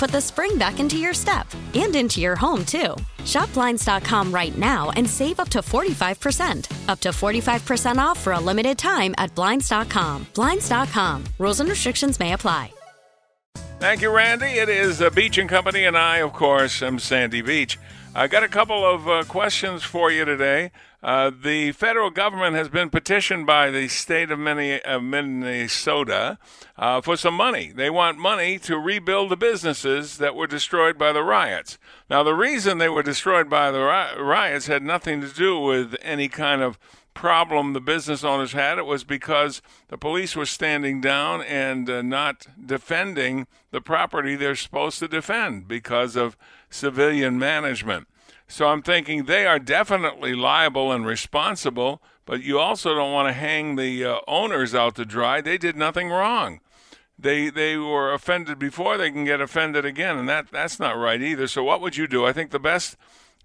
put the spring back into your step and into your home, too. Shop Blinds.com right now and save up to 45%. Up to 45% off for a limited time at Blinds.com. Blinds.com. Rules and restrictions may apply. Thank you, Randy. It is uh, Beach and Company, and I, of course, am Sandy Beach. I got a couple of uh, questions for you today. Uh, the federal government has been petitioned by the state of Minnesota uh, for some money. They want money to rebuild the businesses that were destroyed by the riots. Now, the reason they were destroyed by the ri- riots had nothing to do with any kind of problem the business owners had. It was because the police were standing down and uh, not defending the property they're supposed to defend because of civilian management. So I'm thinking they are definitely liable and responsible, but you also don't want to hang the uh, owners out to dry. They did nothing wrong. They they were offended before, they can get offended again, and that that's not right either. So what would you do? I think the best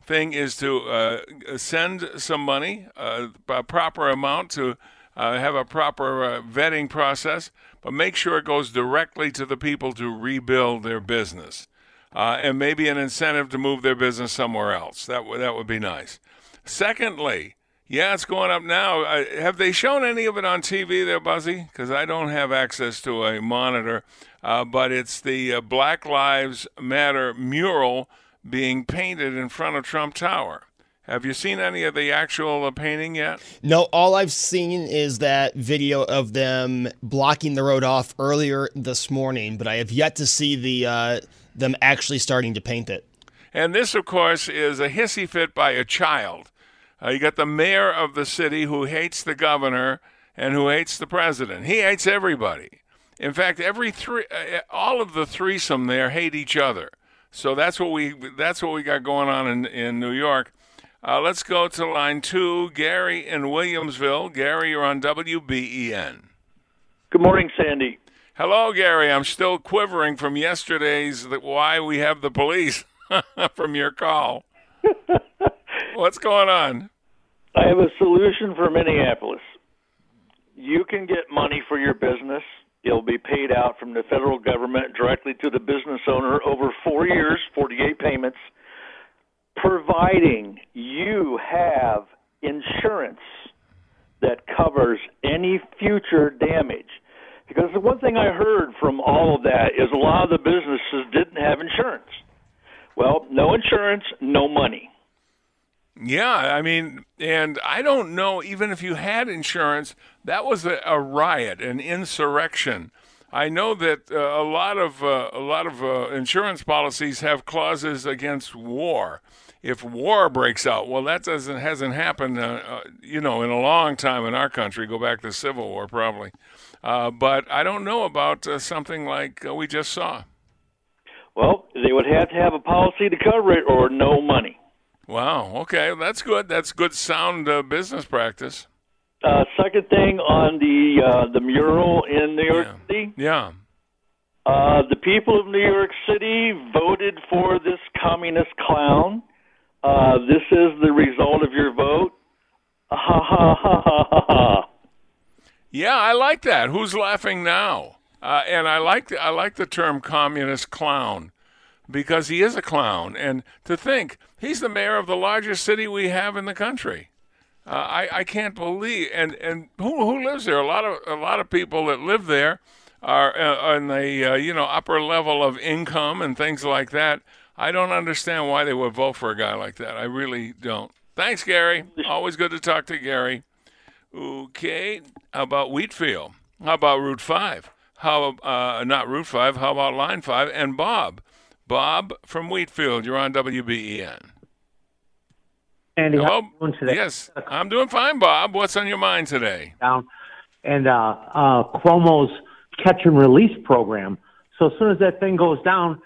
thing is to uh, send some money, uh, a proper amount to uh, have a proper uh, vetting process, but make sure it goes directly to the people to rebuild their business, uh, and maybe an incentive to move their business somewhere else. That would that would be nice. Secondly, yeah, it's going up now. Uh, have they shown any of it on TV there, Buzzy? Because I don't have access to a monitor, but it's the Black Lives Matter mural being painted in front of Trump Tower. Have you seen any of the actual uh, painting yet? No, all I've seen is that video of them blocking the road off earlier this morning, but I have yet to see the uh, them actually starting to paint it. And this, of course, is a hissy fit by a child. Uh, you got the mayor of the city who hates the governor and who hates the president. He hates everybody. In fact, every three, uh, all of the threesome there hate each other. So that's what we that's what we got going on in in New York. Uh, let's go to line two, Gary in Williamsville. Gary, you're on WBEN. Good morning, Sandy. Hello, Gary. I'm still quivering from yesterday's why we have the police from your call. What's going on? I have a solution for Minneapolis. You can get money for your business. It'll be paid out from the federal government directly to the business owner over four years, 48 payments, providing you have insurance that covers any future damage. Because the one thing I heard from all of that is a lot of the businesses didn't have insurance. Well, no insurance, no money. Yeah, I mean, and I don't know, even if you had insurance, that was a, a riot, an insurrection. I know that uh, a lot of uh, a lot of uh, insurance policies have clauses against war. If war breaks out, well, that doesn't hasn't happened, uh, uh, you know, in a long time in our country. Go back to Civil War, probably. Uh, but I don't know about something like we just saw. Well, they would have to have a policy to cover it, or no money. Wow. Okay, that's good. That's good, sound uh, business practice. Uh, second thing on the uh, the mural in New York yeah. City. Yeah. Uh, the people of New York City voted for this communist clown. Uh, this is the result of your vote. Ha ha ha ha ha ha. Yeah, I like that. Who's laughing now? Uh, and I like the, I like the term communist clown because he is a clown. And to think he's the mayor of the largest city we have in the country. Uh, I, I can't believe and, and who, who lives there? A lot of a lot of people that live there are uh, on the uh, you know upper level of income and things like that. I don't understand why they would vote for a guy like that. I really don't. Thanks, Gary. Always good to talk to Gary. Okay, how about Wheatfield? How about Route Five? How uh, not Route Five? How about Line Five? And Bob, Bob from Wheatfield. You're on WBEN. Andy, Hello. how you doing today? Yes, I'm doing fine, Bob. What's on your mind today? Down, and uh, uh, Cuomo's catch and release program. So as soon as that thing goes down,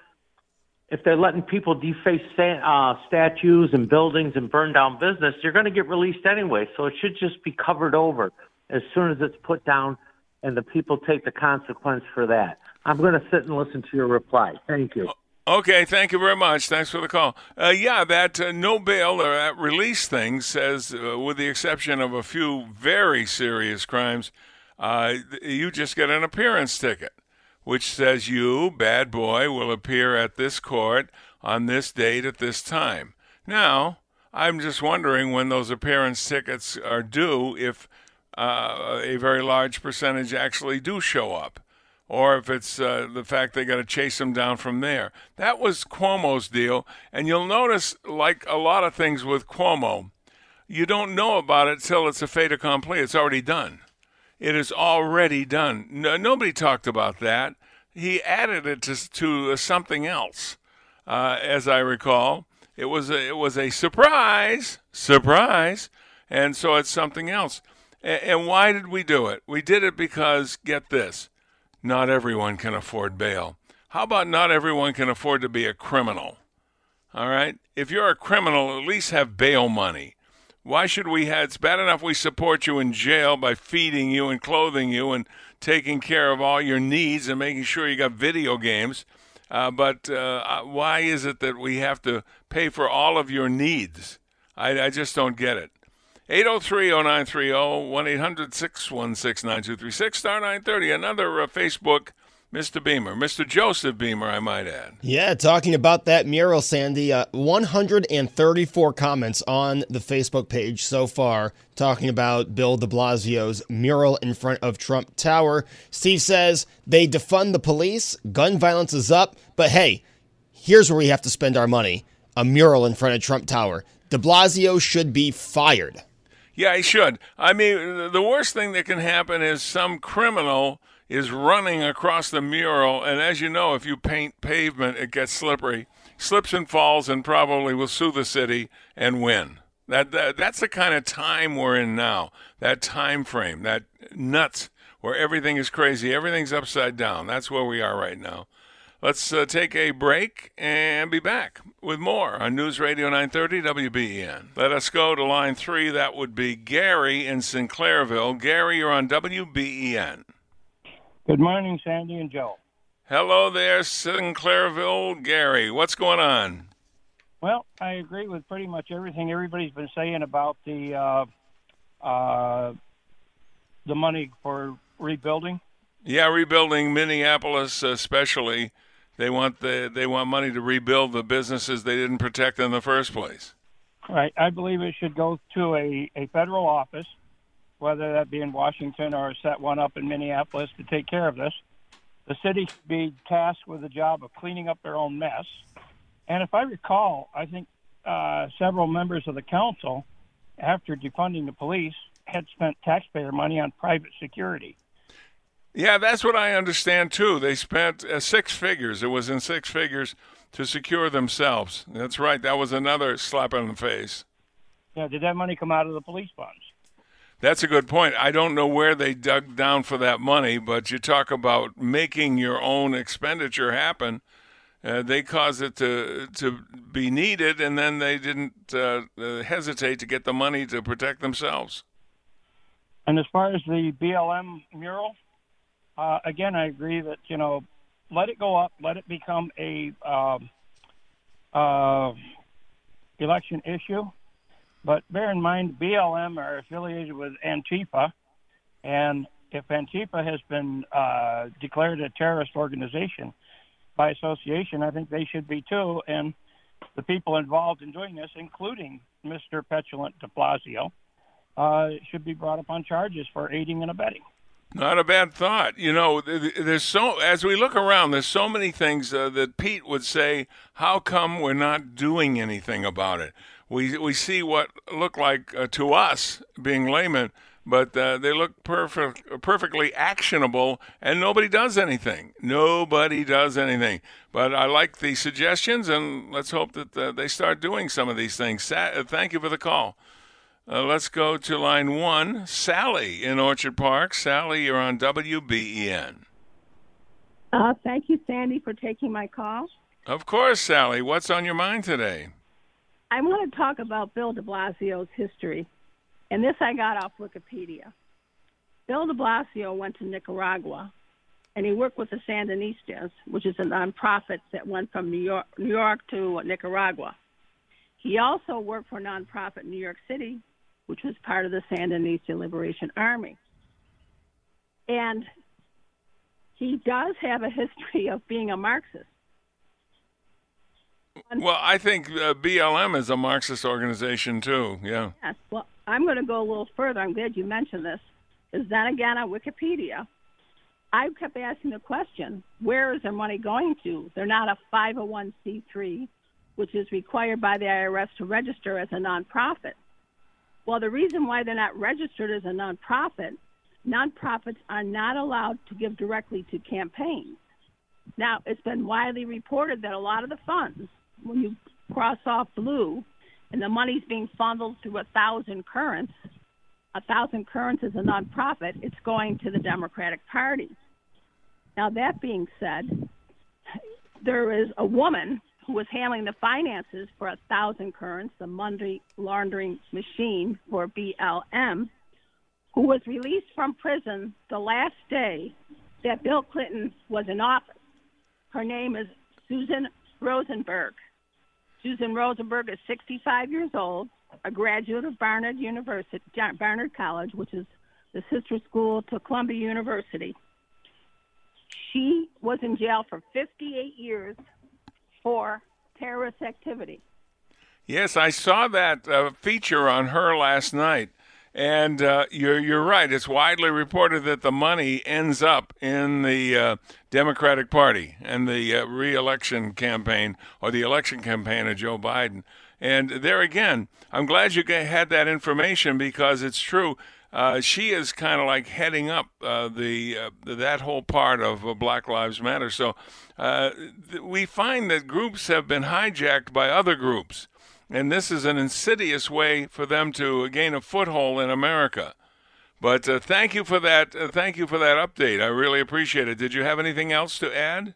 if they're letting people deface uh, statues and buildings and burn down business, you're going to get released anyway. So it should just be covered over as soon as it's put down, and the people take the consequence for that. I'm going to sit and listen to your reply. Thank you. Okay, thank you very much. Thanks for the call. Uh, yeah, that uh, no bail or that release thing says, uh, with the exception of a few very serious crimes, uh, you just get an appearance ticket, which says you, bad boy, will appear at this court on this date at this time. Now, I'm just wondering when those appearance tickets are due if uh, a very large percentage actually do show up or if it's uh, the fact they got to chase them down from there. That was Cuomo's deal. And you'll notice, like a lot of things with Cuomo, you don't know about it till it's a fait accompli. It's already done. It is already done. No, nobody talked about that. He added it to, to something else, uh, as I recall. It was a, it was a surprise, surprise, and so it's something else. And, and why did we do it? We did it because get this not everyone can afford bail. How about not everyone can afford to be a criminal? All right? If you're a criminal, at least have bail money. Why should we have? It's bad enough we support you in jail by feeding you and clothing you and taking care of all your needs and making sure you got video games. Uh, but uh, why is it that we have to pay for all of your needs? I, I just don't get it. 803-0930, 1-800-616-9236, star 930. Another uh, Facebook, Mr. Beamer. Mr. Joseph Beamer, I might add. Yeah, talking about that mural, Sandy. Uh, 134 comments on the Facebook page so far talking about Bill de Blasio's mural in front of Trump Tower. Steve says they defund the police, gun violence is up, but hey, here's where we have to spend our money a mural in front of Trump Tower. De Blasio should be fired. Yeah, he should. I mean, the worst thing that can happen is some criminal is running across the mural, and as you know, if you paint pavement, it gets slippery, slips and falls, and probably will sue the city and win. That, that that's the kind of time we're in now. That time frame, that nuts where everything is crazy, everything's upside down. That's where we are right now. Let's uh, take a break and be back with more on News Radio 930 WBEN. Let us go to line three. That would be Gary in Sinclairville. Gary, you're on WBEN. Good morning, Sandy and Joe. Hello there, Sinclairville. Gary, what's going on? Well, I agree with pretty much everything everybody's been saying about the uh, uh, the money for rebuilding. Yeah, rebuilding Minneapolis, especially. They want the they want money to rebuild the businesses they didn't protect in the first place. Right. I believe it should go to a, a federal office, whether that be in Washington or set one up in Minneapolis to take care of this. The city should be tasked with the job of cleaning up their own mess. And if I recall, I think uh, several members of the council, after defunding the police, had spent taxpayer money on private security. Yeah, that's what I understand too. They spent uh, six figures. It was in six figures to secure themselves. That's right. That was another slap in the face. Yeah, did that money come out of the police funds? That's a good point. I don't know where they dug down for that money, but you talk about making your own expenditure happen. Uh, they caused it to to be needed, and then they didn't uh, uh, hesitate to get the money to protect themselves. And as far as the BLM mural, uh, again, I agree that you know, let it go up, let it become a um, uh, election issue. But bear in mind, BLM are affiliated with Antifa, and if Antifa has been uh, declared a terrorist organization by association, I think they should be too. And the people involved in doing this, including Mr. Petulant de Blasio, uh, should be brought up on charges for aiding and abetting. Not a bad thought. You know, there's so as we look around, there's so many things uh, that Pete would say. How come we're not doing anything about it? We we see what look like uh, to us being laymen, but uh, they look perfect, perfectly actionable, and nobody does anything. Nobody does anything. But I like the suggestions, and let's hope that uh, they start doing some of these things. Sa- thank you for the call. Uh, let's go to line one. Sally in Orchard Park. Sally, you're on WBEN. Uh, thank you, Sandy, for taking my call. Of course, Sally. What's on your mind today? I want to talk about Bill de Blasio's history. And this I got off Wikipedia. Bill de Blasio went to Nicaragua and he worked with the Sandinistas, which is a nonprofit that went from New York, New York to Nicaragua. He also worked for a nonprofit in New York City which was part of the Sandinista Liberation Army. And he does have a history of being a Marxist. Well, I think uh, BLM is a Marxist organization too. Yeah. Yes. Well, I'm going to go a little further. I'm glad you mentioned this. Because then again, on Wikipedia, I kept asking the question, where is their money going to? They're not a 501c3, which is required by the IRS to register as a nonprofit. Well, the reason why they're not registered as a nonprofit, nonprofits are not allowed to give directly to campaigns. Now, it's been widely reported that a lot of the funds, when you cross off blue, and the money's being funneled through a thousand currents, a thousand currents is a nonprofit, it's going to the Democratic Party. Now, that being said, there is a woman who was handling the finances for a thousand currents, the money laundering machine for BLM, who was released from prison the last day that Bill Clinton was in office. Her name is Susan Rosenberg. Susan Rosenberg is 65 years old, a graduate of Barnard University, Barnard College, which is the sister school to Columbia University. She was in jail for 58 years for terrorist activity. Yes, I saw that uh, feature on her last night. And uh, you're you're right. It's widely reported that the money ends up in the uh, Democratic Party and the uh, reelection campaign or the election campaign of Joe Biden. And there again, I'm glad you had that information because it's true. Uh, she is kind of like heading up uh, the uh, that whole part of uh, Black Lives Matter. So uh, th- we find that groups have been hijacked by other groups, and this is an insidious way for them to gain a foothold in America. But uh, thank you for that. thank you for that update. I really appreciate it. Did you have anything else to add?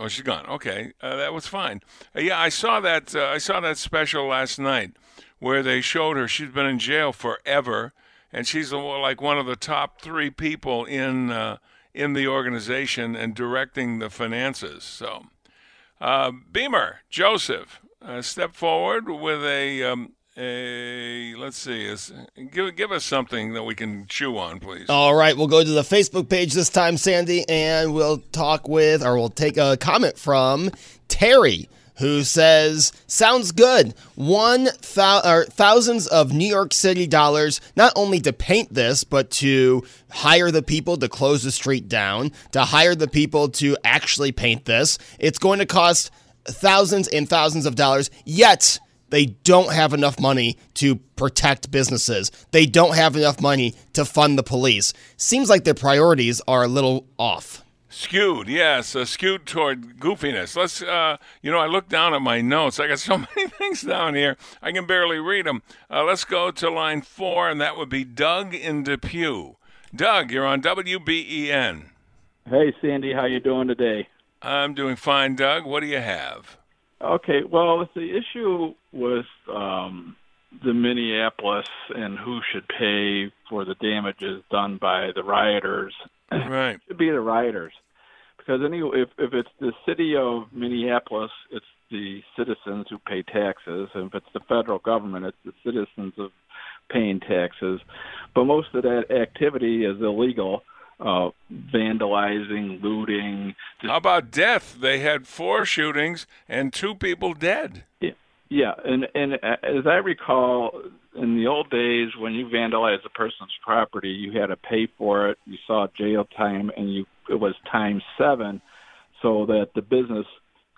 Oh, she's gone. Okay, that was fine. yeah, I saw that. I saw that special last night where they showed her she's been in jail forever, and she's like one of the top three people in uh, in the organization and directing the finances. So, uh, Beamer Joseph, uh, step forward with a. Um, a, let's see, is, give give us something that we can chew on, please. All right, we'll go to the Facebook page this time, Sandy, and we'll talk with, or we'll take a comment from Terry who says, Sounds good. One thou- or thousands of New York City dollars, not only to paint this, but to hire the people to close the street down, to hire the people to actually paint this. It's going to cost thousands and thousands of dollars, yet they don't have enough money to protect businesses. They don't have enough money to fund the police. Seems like their priorities are a little off. Skewed, yes, uh, skewed toward goofiness. Let's, uh, you know, I look down at my notes. I got so many things down here, I can barely read them. Uh, let's go to line four, and that would be Doug in Depew. Doug, you're on WBEN. Hey, Sandy, how you doing today? I'm doing fine, Doug. What do you have? Okay, well, the issue with um, the Minneapolis and who should pay for the damages done by the rioters. Right, it should be the rioters because any if if it's the city of Minneapolis, it's the citizens who pay taxes, and if it's the federal government, it's the citizens of paying taxes. But most of that activity is illegal. Uh, vandalizing, looting. How about death? They had four shootings and two people dead. Yeah, yeah, and and as I recall, in the old days when you vandalized a person's property, you had to pay for it. You saw jail time, and you it was times seven, so that the business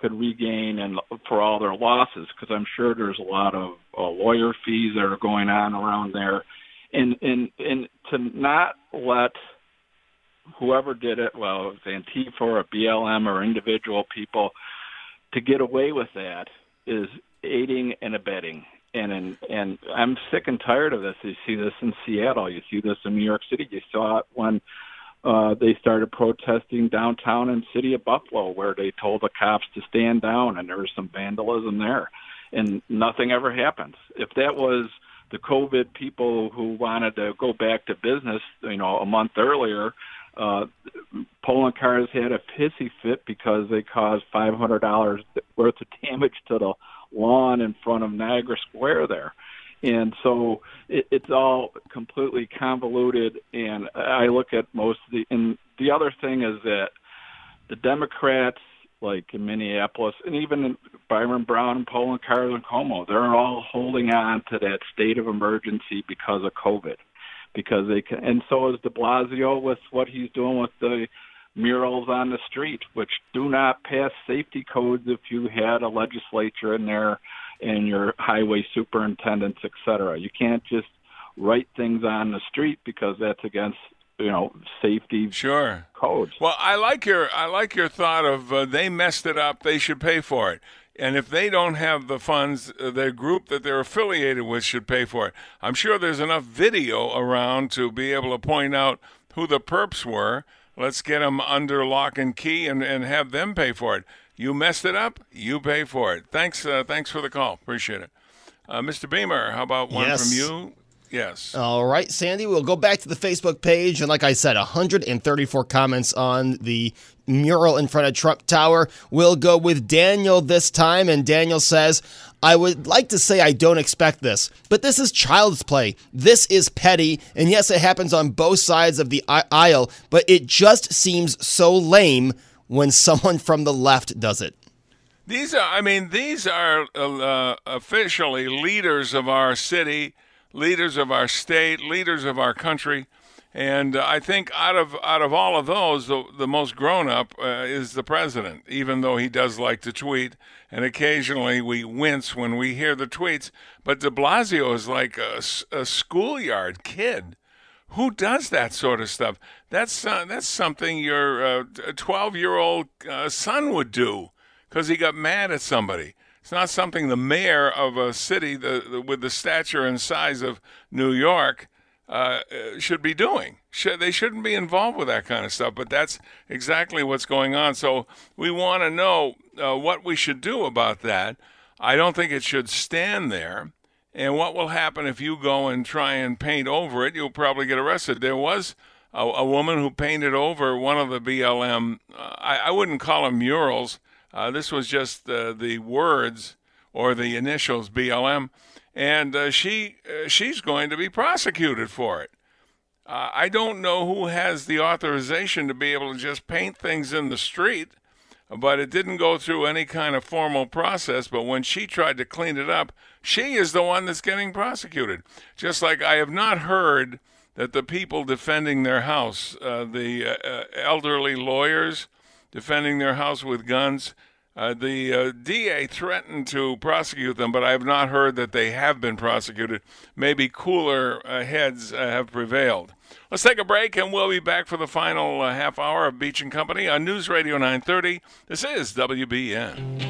could regain and for all their losses. Because I'm sure there's a lot of uh, lawyer fees that are going on around there, and and and to not let whoever did it, well, it was Antifa or BLM or individual people, to get away with that is aiding and abetting. And and and I'm sick and tired of this. You see this in Seattle. You see this in New York City. You saw it when uh, they started protesting downtown in city of Buffalo, where they told the cops to stand down, and there was some vandalism there, and nothing ever happens. If that was the COVID people who wanted to go back to business, you know, a month earlier, uh, Poloncarz had a pissy fit because they caused five hundred dollars worth of damage to the lawn in front of Niagara Square there. And so it, it's all completely convoluted. And I look at most of the, and the other thing is that the Democrats, like in Minneapolis, and even Byron Brown and Cars and Cuomo, they're all holding on to that state of emergency because of COVID because they can, and so is De Blasio with what he's doing with the murals on the street, which do not pass safety codes if you had a legislature in there and your highway superintendents, et cetera. You can't just write things on the street because that's against you know safety sure codes. Well, I like your I like your thought of uh, they messed it up, they should pay for it. And if they don't have the funds, uh, their group that they're affiliated with should pay for it. I'm sure there's enough video around to be able to point out who the perps were. Let's get them under lock and key and, and have them pay for it. You messed it up, you pay for it. Thanks, uh, thanks for the call. Appreciate it. Uh, Mr. Beamer, how about one Yes. from you? Yes. All right, Sandy, we'll go back to the Facebook page. And like I said, 134 comments on the mural in front of Trump Tower. We'll go with Daniel this time. And Daniel says, I would like to say I don't expect this, but this is child's play. This is petty. And yes, it happens on both sides of the aisle, but it just seems so lame when someone from the left does it. These are, I mean, these are uh, officially leaders of our city, leaders of our state, leaders of our country, and uh, I think out of out of all of those, the, the most grown up uh, is the president. Even though he does like to tweet, and occasionally we wince when we hear the tweets, but De Blasio is like a, a schoolyard kid. Who does that sort of stuff? That's uh, that's something your twelve year old uh, son would do because he got mad at somebody. It's not something the mayor of a city the, the, with the stature and size of New York uh, should be doing. Should, they shouldn't be involved with that kind of stuff, but that's exactly what's going on. So we want to know uh, what we should do about that. I don't think it should stand there. And what will happen if you go and try and paint over it? You'll probably get arrested. There was a, a woman who painted over one of the BLM. Uh, I, I wouldn't call them murals. Uh, this was just uh, the words or the initials BLM, and uh, she uh, she's going to be prosecuted for it. Uh, I don't know who has the authorization to be able to just paint things in the street, but it didn't go through any kind of formal process. But when she tried to clean it up, she is the one that's getting prosecuted. Just like I have not heard that the people defending their house, uh, the uh, uh, elderly lawyers defending their house with guns, uh, the uh, DA threatened to prosecute them, but I have not heard that they have been prosecuted. Maybe cooler uh, heads uh, have prevailed. Let's take a break, and we'll be back for the final uh, half hour of Beach and Company on News Radio 930. This is WBEN.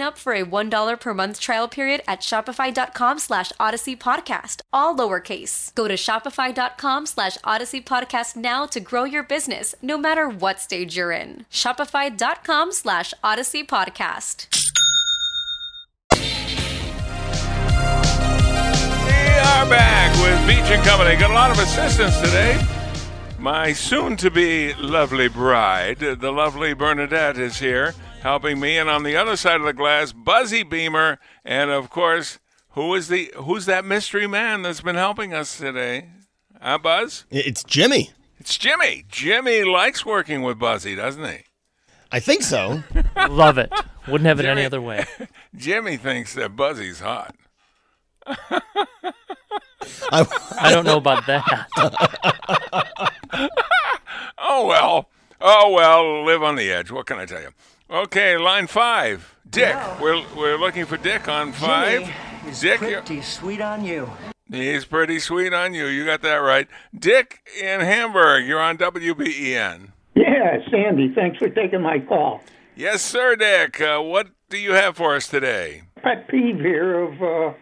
up for a $1 per month trial period at shopify.com slash odyssey podcast, all lowercase. Go to shopify.com slash odyssey podcast now to grow your business, no matter what stage you're in. Shopify.com slash odyssey podcast. We are back with Beach and Company. Got a lot of assistance today. My soon to be lovely bride, the lovely Bernadette, is here helping me. And on the other side of the glass, Buzzy Beamer. And of course, who is the who's that mystery man that's been helping us today? Huh, Buzz? It's Jimmy. It's Jimmy. Jimmy likes working with Buzzy, doesn't he? I think so. Love it. Wouldn't have it any other way. Jimmy thinks that Buzzy's hot. I don't know about that. Oh well. Oh well, live on the edge. What can I tell you? Okay, line five. Dick. We're we're looking for Dick on five. is Dick, you're- pretty sweet on you. he's pretty sweet on you. You got that right. Dick in Hamburg. You're on WBEN. Yeah, Sandy, thanks for taking my call. Yes, sir, Dick. Uh, what do you have for us today? Pet peeve here of uh,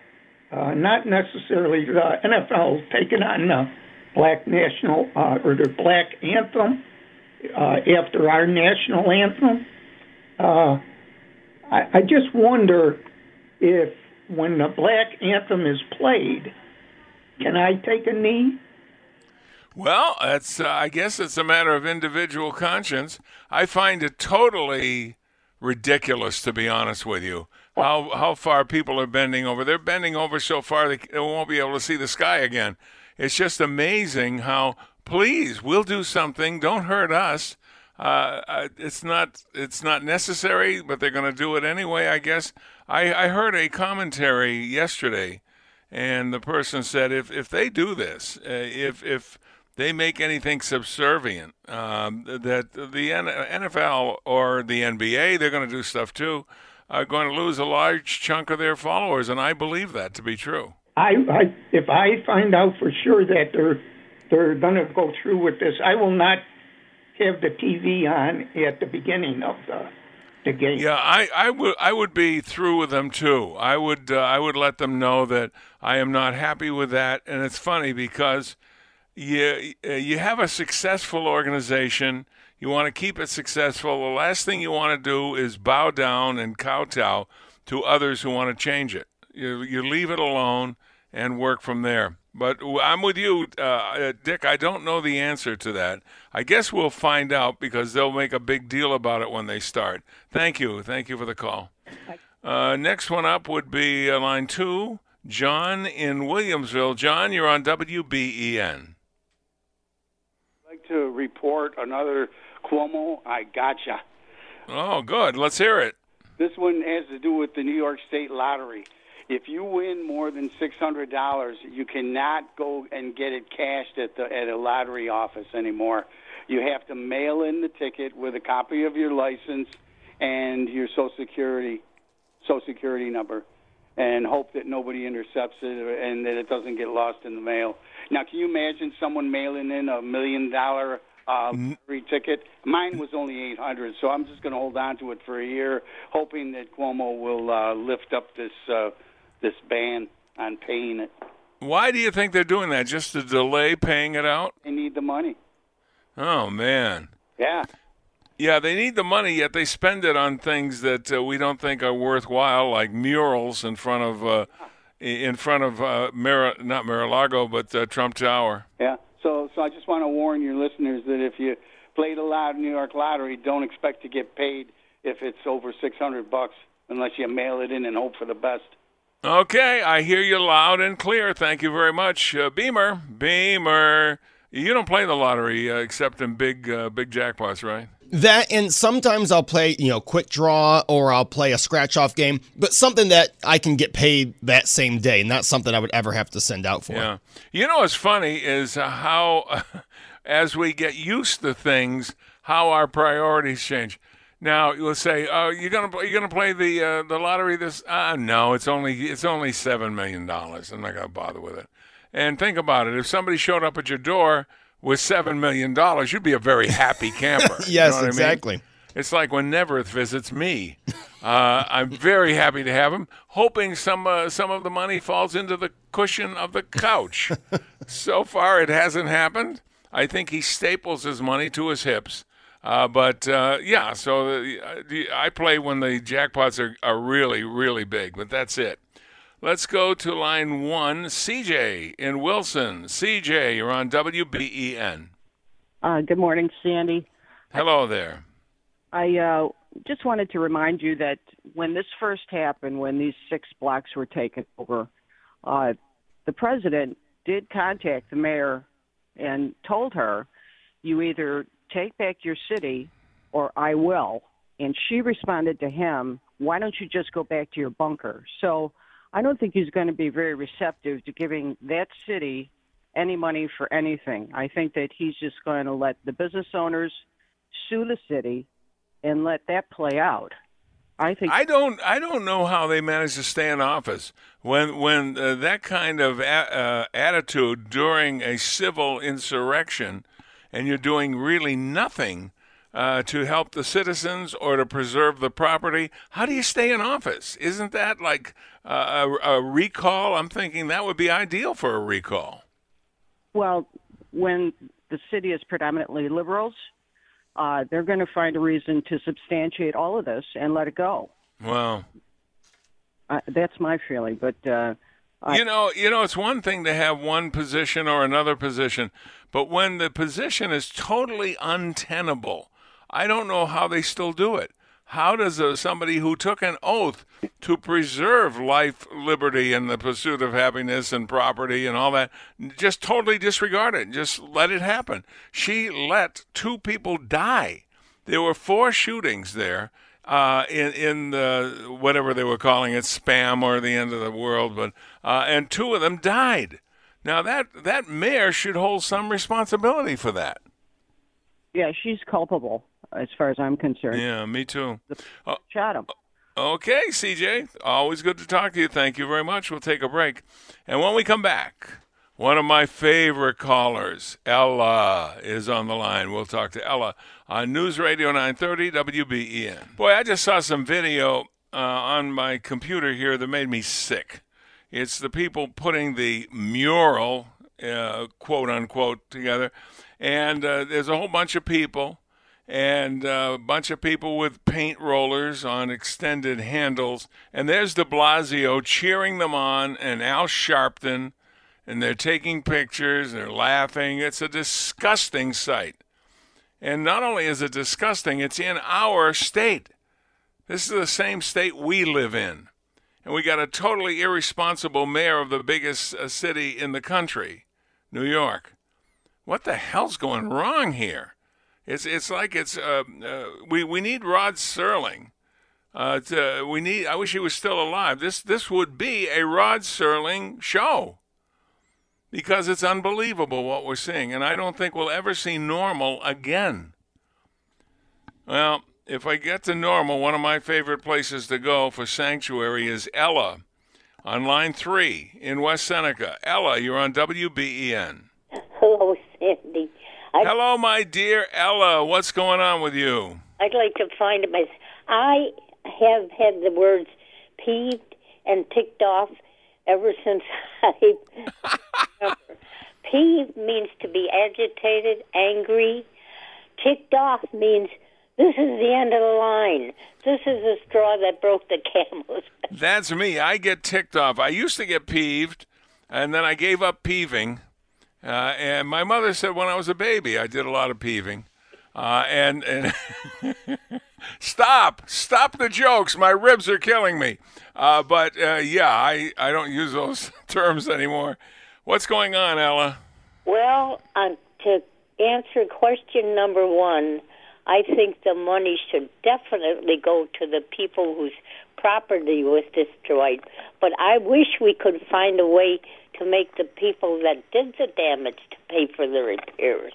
uh, not necessarily the NFL taking on the black national uh, or the black anthem uh, after our national anthem. Uh, I, I just wonder if when the black anthem is played, can I take a knee? Well, that's uh, I guess it's a matter of individual conscience. I find it totally ridiculous, to be honest with you, how how far people are bending over. They're bending over so far they won't be able to see the sky again. It's just amazing how. Please, we'll do something. Don't hurt us. Uh, it's not it's not necessary, but they're going to do it anyway. I guess. I, I heard a commentary yesterday and the person said if if they do this, uh, if if they make anything subservient, um, that the NFL or the NBA, they're going to do stuff too, are going to lose a large chunk of their followers, and I believe that to be true. I, I if I find out for sure that they're they're going to go through with this, I will not have the TV on at the beginning of the the game. Yeah, I, I would I would be through with them too. I would uh, I would let them know that I am not happy with that. And it's funny because you uh, you have a successful organization. You want to keep it successful. The last thing you want to do is bow down and kowtow to others who want to change it. You you leave it alone and work from there. But I'm with you, uh, uh, Dick. I don't know the answer to that. I guess we'll find out because they'll make a big deal about it when they start. Thank you. Thank you for the call. Uh, next one up would be uh, line two, John in Williamsville. John, you're on WBEN. I'd like to report another Cuomo. I gotcha. Oh, good. Let's hear it. This one has to do with the New York State Lottery. If you win more than six hundred dollars, you cannot go and get it cashed at the at a lottery office anymore. You have to mail in the ticket with a copy of your license and your social security social security number and hope that nobody intercepts it and that it doesn't get lost in the mail. Now, can you imagine someone mailing in a million dollar uh, lottery ticket? Mine was only 800, so I'm just going to hold on to it for a year, hoping that Cuomo will uh, lift up this uh, this ban on paying it. Why do you think they're doing that? Just to delay paying it out? They need the money. Oh man. Yeah. Yeah, they need the money, yet they spend it on things that uh, we don't think are worthwhile, like murals in front of uh, in front of uh, Mar- not Mar-a-Lago, but uh, Trump Tower. Yeah. So, so I just want to warn your listeners that if you play the loud New York lottery, don't expect to get paid if it's over six hundred bucks, unless you mail it in and hope for the best. Okay, I hear you loud and clear. Thank you very much, uh, Beamer. Beamer, you don't play the lottery uh, except in big uh, big jackpots, right? That and sometimes I'll play, you know, quick draw or I'll play a scratch off game, but something that I can get paid that same day, not something I would ever have to send out for. Yeah. You know what's funny is how, as we get used to things, how our priorities change. Now you'll say, "Oh, you're gonna you're gonna play the uh, the lottery this?" Uh, no, it's only it's only seven million dollars. I'm not gonna bother with it. And think about it: if somebody showed up at your door with seven million dollars, you'd be a very happy camper. yes, You know what I mean? exactly. It's like when Neverth visits me. Uh, I'm very happy to have him, hoping some uh, some of the money falls into the cushion of the couch. so far, it hasn't happened. I think he staples his money to his hips. Uh, but uh, yeah, so the, uh, the, I play when the jackpots are, are really, really big, but that's it. Let's go to line one, CJ in Wilson. CJ, you're on WBEN. Uh, good morning, Sandy. Hello there. I uh, just wanted to remind you that when this first happened, when these six blocks were taken over, uh, the president did contact the mayor and told her, you either take back your city or I will. And she responded to him, why don't you just go back to your bunker? So I don't think he's going to be very receptive to giving that city any money for anything. I think that he's just going to let the business owners sue the city and let that play out. I think I don't I don't know how they manage to stay in office when when uh, that kind of a, uh, attitude during a civil insurrection and you're doing really nothing uh, to help the citizens or to preserve the property. How do you stay in office? Isn't that like uh, a, a recall? I'm thinking that would be ideal for a recall. Well, when the city is predominantly liberals, uh, they're going to find a reason to substantiate all of this and let it go. Well, uh, that's my feeling. But uh, I, you know, you know, it's one thing to have one position or another position, but when the position is totally untenable, I don't know how they still do it. How does uh, somebody who took an oath to preserve life, liberty, and the pursuit of happiness and property and all that just totally disregard it? Just let it happen. She let two people die. There were four shootings there uh, in in the whatever they were calling it, spam or the end of the world, but uh, and two of them died. Now that that mayor should hold some responsibility for that. yeah, she's culpable as far as I'm concerned. Yeah, me too. Uh, Shot him. Okay, CJ, always good to talk to you. Thank you very much. We'll take a break, and when we come back. One of my favorite callers, Ella, is on the line. We'll talk to Ella on News Radio 930 WBEN. Boy, I just saw some video uh, on my computer here that made me sick. It's the people putting the mural, uh, quote unquote, together. And uh, there's a whole bunch of people, and uh, a bunch of people with paint rollers on extended handles. And there's de Blasio cheering them on, and Al Sharpton and they're taking pictures, they're laughing. It's a disgusting sight. And not only is it disgusting, it's in our state. This is the same state we live in. And we got a totally irresponsible mayor of the biggest uh, city in the country, New York. What the hell's going wrong here? It's it's like it's uh, uh, we we need Rod Serling Uh, to, we need. I wish he was still alive. This this would be a Rod Serling show because it's unbelievable what we're seeing, and I don't think we'll ever see normal again. Well, if I get to normal, one of my favorite places to go for sanctuary is Ella on line three in West Seneca. Ella, you're on WBEN. Hello, Sandy. I, Hello, my dear Ella. What's going on with you? I'd like to find my. I have had the words peeved and ticked off ever since I. peeved means to be agitated, angry. Ticked off means this is the end of the line. This is the straw that broke the camel's back. That's me. I get ticked off. I used to get peeved, and then I gave up peeving. Uh, and my mother said when I was a baby, I did a lot of peeving. Uh, and and stop, stop the jokes. My ribs are killing me. Uh, but uh, yeah, I, I don't use those terms anymore. What's going on, Ella? Well, uh, to answer question number one, I think the money should definitely go to the people whose property was destroyed. But I wish we could find a way to make the people that did the damage to pay for the repairs.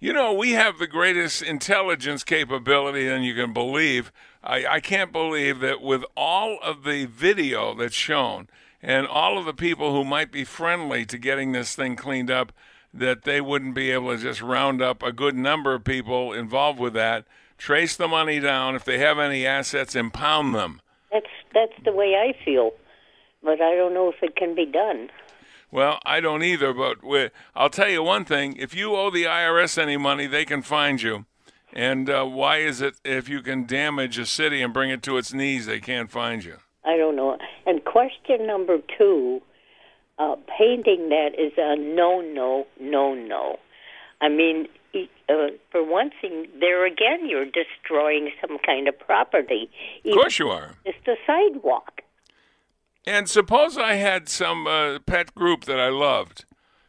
You know, we have the greatest intelligence capability than you can believe. I, I can't believe that with all of the video that's shown and all of the people who might be friendly to getting this thing cleaned up, that they wouldn't be able to just round up a good number of people involved with that, trace the money down. If they have any assets, impound them. That's that's the way I feel, but I don't know if it can be done. Well, I don't either, but we, I'll tell you one thing: if you owe the IRS any money, they can find you. And uh, why is it if you can damage a city and bring it to its knees, they can't find you? I don't know. And question number two uh, painting that is a no, no, no, no. I mean, uh, for one thing, there again, you're destroying some kind of property. Of course you are. It's the sidewalk. And suppose I had some uh, pet group that I loved.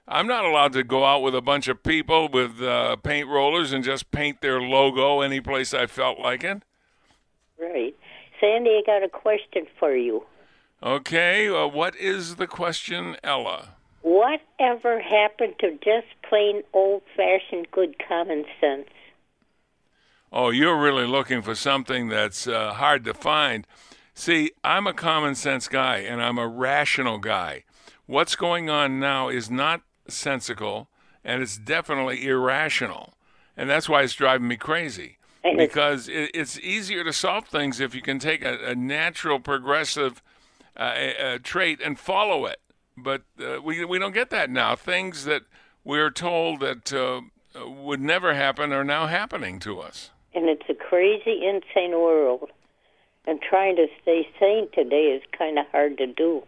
I'm not allowed to go out with a bunch of people with uh, paint rollers and just paint their logo any place I felt like it. Right. Sandy, I got a question for you. Okay, uh, what is the question, Ella? Whatever happened to just plain old fashioned good common sense? Oh, you're really looking for something that's uh, hard to find. See, I'm a common sense guy and I'm a rational guy. What's going on now is not sensical and it's definitely irrational. And that's why it's driving me crazy. Because it, it's easier to solve things if you can take a, a natural, progressive uh, a, a trait and follow it. But uh, we we don't get that now. Things that we're told that uh, would never happen are now happening to us. And it's a crazy, insane world. And trying to stay sane today is kind of hard to do.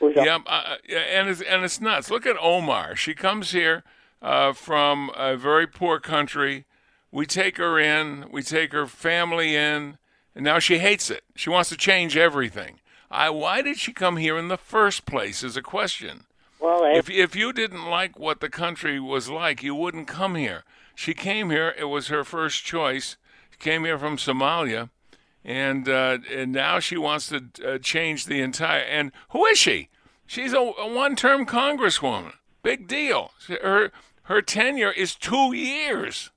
Yeah, uh, and it's and it's nuts. Look at Omar. She comes here uh, from a very poor country. We take her in. We take her family in, and now she hates it. She wants to change everything. I, why did she come here in the first place? Is a question. Well, if if you didn't like what the country was like, you wouldn't come here. She came here; it was her first choice. She came here from Somalia, and uh, and now she wants to uh, change the entire. And who is she? She's a, a one-term congresswoman. Big deal. Her her tenure is two years.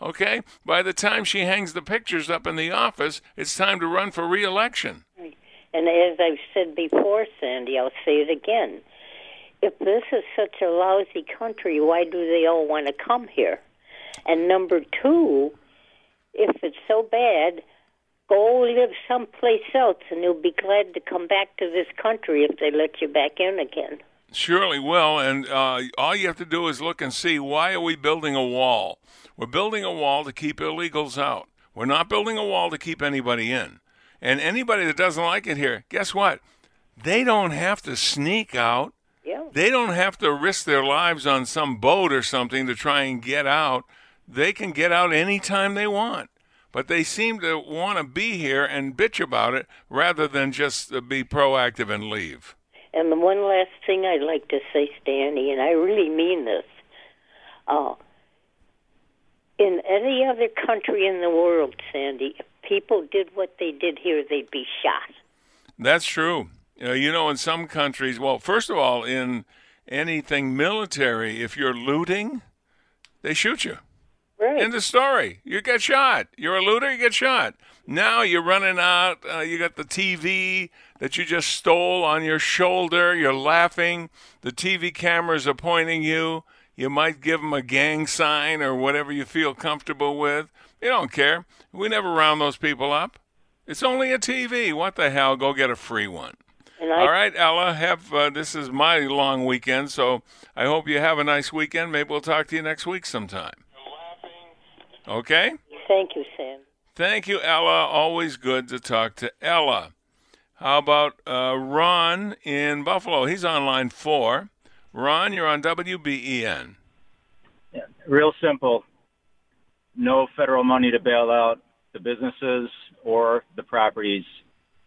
Okay. By the time she hangs the pictures up in the office, it's time to run for re-election. And as I've said before, Sandy, I'll say it again. If this is such a lousy country, why do they all want to come here? And number two, if it's so bad, go live someplace else and you'll be glad to come back to this country if they let you back in again. Surely will, and uh, all you have to do is look and see why are we building a wall? We're building a wall to keep illegals out. We're not building a wall to keep anybody in. And anybody that doesn't like it here, guess what? They don't have to sneak out. Yeah. They don't have to risk their lives on some boat or something to try and get out. They can get out anytime they want. But they seem to want to be here and bitch about it rather than just uh, be proactive and leave. And the one last thing I'd like to say, Stanley, and I really mean this. Uh, in any other country in the world, Sandy, if people did what they did here, they'd be shot. That's true. Uh, you know, in some countries, well, first of all, in anything military, if you're looting, they shoot you. Right. End of story. You get shot. You're a looter, you get shot. Now you're running out. Uh, you got the TV that you just stole on your shoulder. You're laughing. The TV cameras are pointing you. You might give them a gang sign or whatever you feel comfortable with. You don't care. We never round those people up. It's only a TV. What the hell? Go get a free one. I, All right, Ella. Have uh, this is my long weekend, so I hope you have a nice weekend. Maybe we'll talk to you next week sometime. Okay. Thank you, Sam. Thank you, Ella. Always good to talk to Ella. How about uh, Ron in Buffalo? He's on line four. Ron, you're on WBEN. Yeah, Real simple. No federal money to bail out the businesses or the properties,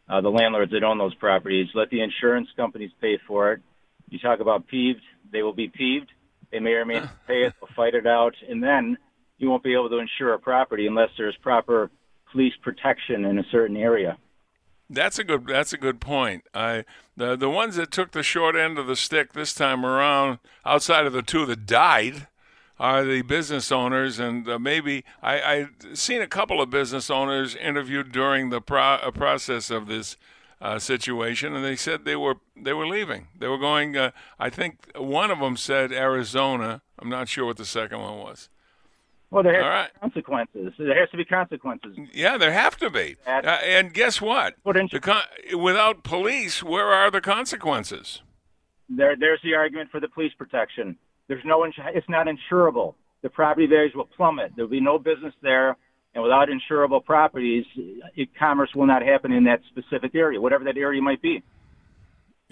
uh, the landlords that own those properties. Let the insurance companies pay for it. You talk about peeved, they will be peeved. They may or may not pay it. They'll fight it out, and then you won't be able to insure a property unless there's proper police protection in a certain area. That's a good. That's a good point. I the the ones that took the short end of the stick this time around, outside of the two that died, are the business owners, and uh, maybe I I seen a couple of business owners interviewed during the pro, uh, process of this uh, situation, and they said they were they were leaving. They were going. Uh, I think one of them said Arizona. I'm not sure what the second one was. Well, there has right. be consequences. There has to be consequences. Yeah, there have to be. Uh, and guess what? Con- without police, where are the consequences? There, there's the argument for the police protection. There's no, ins- it's not insurable. The property values will plummet. There'll be no business there, and without insurable properties, commerce will not happen in that specific area, whatever that area might be.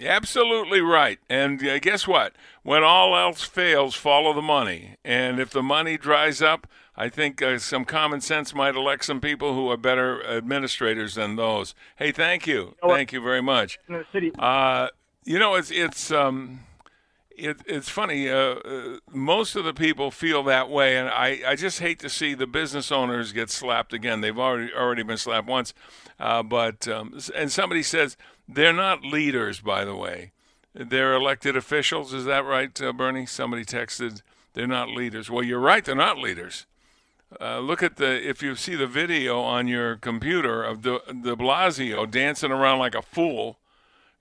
Absolutely right. And uh, guess what? When all else fails, follow the money. And if the money dries up, I think uh, some common sense might elect some people who are better administrators than those. Hey, thank you. Thank you very much. In the city, Uh, you know, it's it's um, it, it's funny. Uh, uh, most of the people feel that way, and I, I just hate to see the business owners get slapped again. They've already already been slapped once, uh, but um, and somebody says they're not leaders. By the way, they're elected officials. Is that right, uh, Bernie? Somebody texted they're not leaders. Well, you're right. They're not leaders. Uh, look at the if you see the video on your computer of De, De Blasio dancing around like a fool,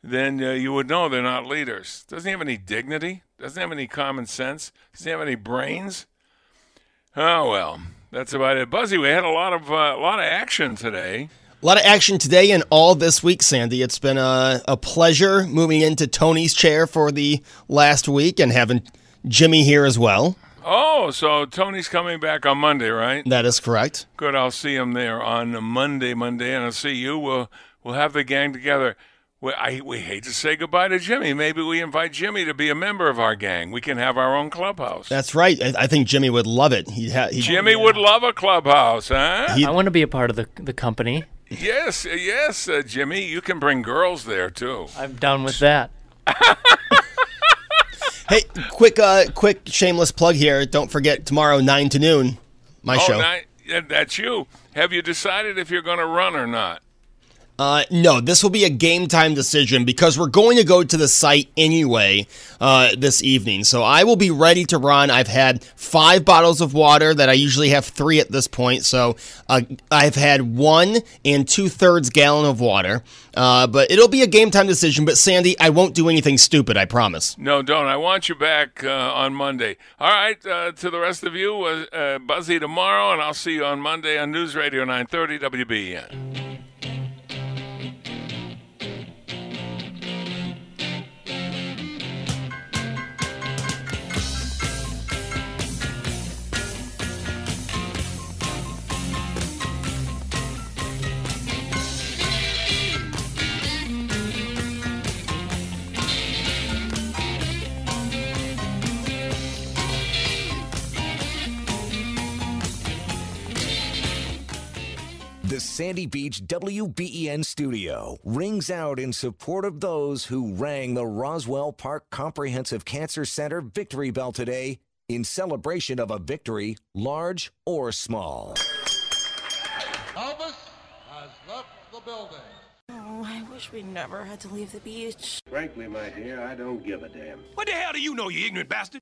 then uh, you would know they're not leaders. Doesn't he have any dignity? Doesn't he have any common sense? Doesn't he have any brains? Oh well, that's about it. Buzzy, we had a lot of uh, a lot of action today. A lot of action today and all this week, Sandy. It's been a, a pleasure moving into Tony's chair for the last week and having Jimmy here as well. Oh, so Tony's coming back on Monday, right? That is correct. Good. I'll see him there on Monday, Monday, and I'll see you. We'll we'll have the gang together. We, I, we hate to say goodbye to Jimmy. Maybe we invite Jimmy to be a member of our gang. We can have our own clubhouse. That's right. I, I think Jimmy would love it. He'd ha- he'd, Jimmy would love a clubhouse, huh? I want to be a part of the the company. Yes, yes, uh, Jimmy. You can bring girls there too. I'm down with that. Hey, quick, uh, quick shameless plug here. Don't forget tomorrow nine to noon, my oh, show. ni- yeah, that's you. Have you decided if you're going to run or not? Uh, no, this will be a game time decision because we're going to go to the site anyway uh, this evening. So I will be ready to run. I've had five bottles of water that I usually have three at this point. So uh, I've had one and two thirds gallon of water. Uh, but it'll be a game time decision. But Sandy, I won't do anything stupid. I promise. No, don't. I want you back uh, on Monday. All right. Uh, to the rest of you, Buzzy tomorrow, and I'll see you on Monday on News Radio 930 WBEN. The Sandy Beach WBEN studio rings out in support of those who rang the Roswell Park Comprehensive Cancer Center victory bell today in celebration of a victory, large or small. Albus Oh, I wish we never had to leave the beach. Frankly, my dear, I don't give a damn. What the hell do you know, you ignorant bastard?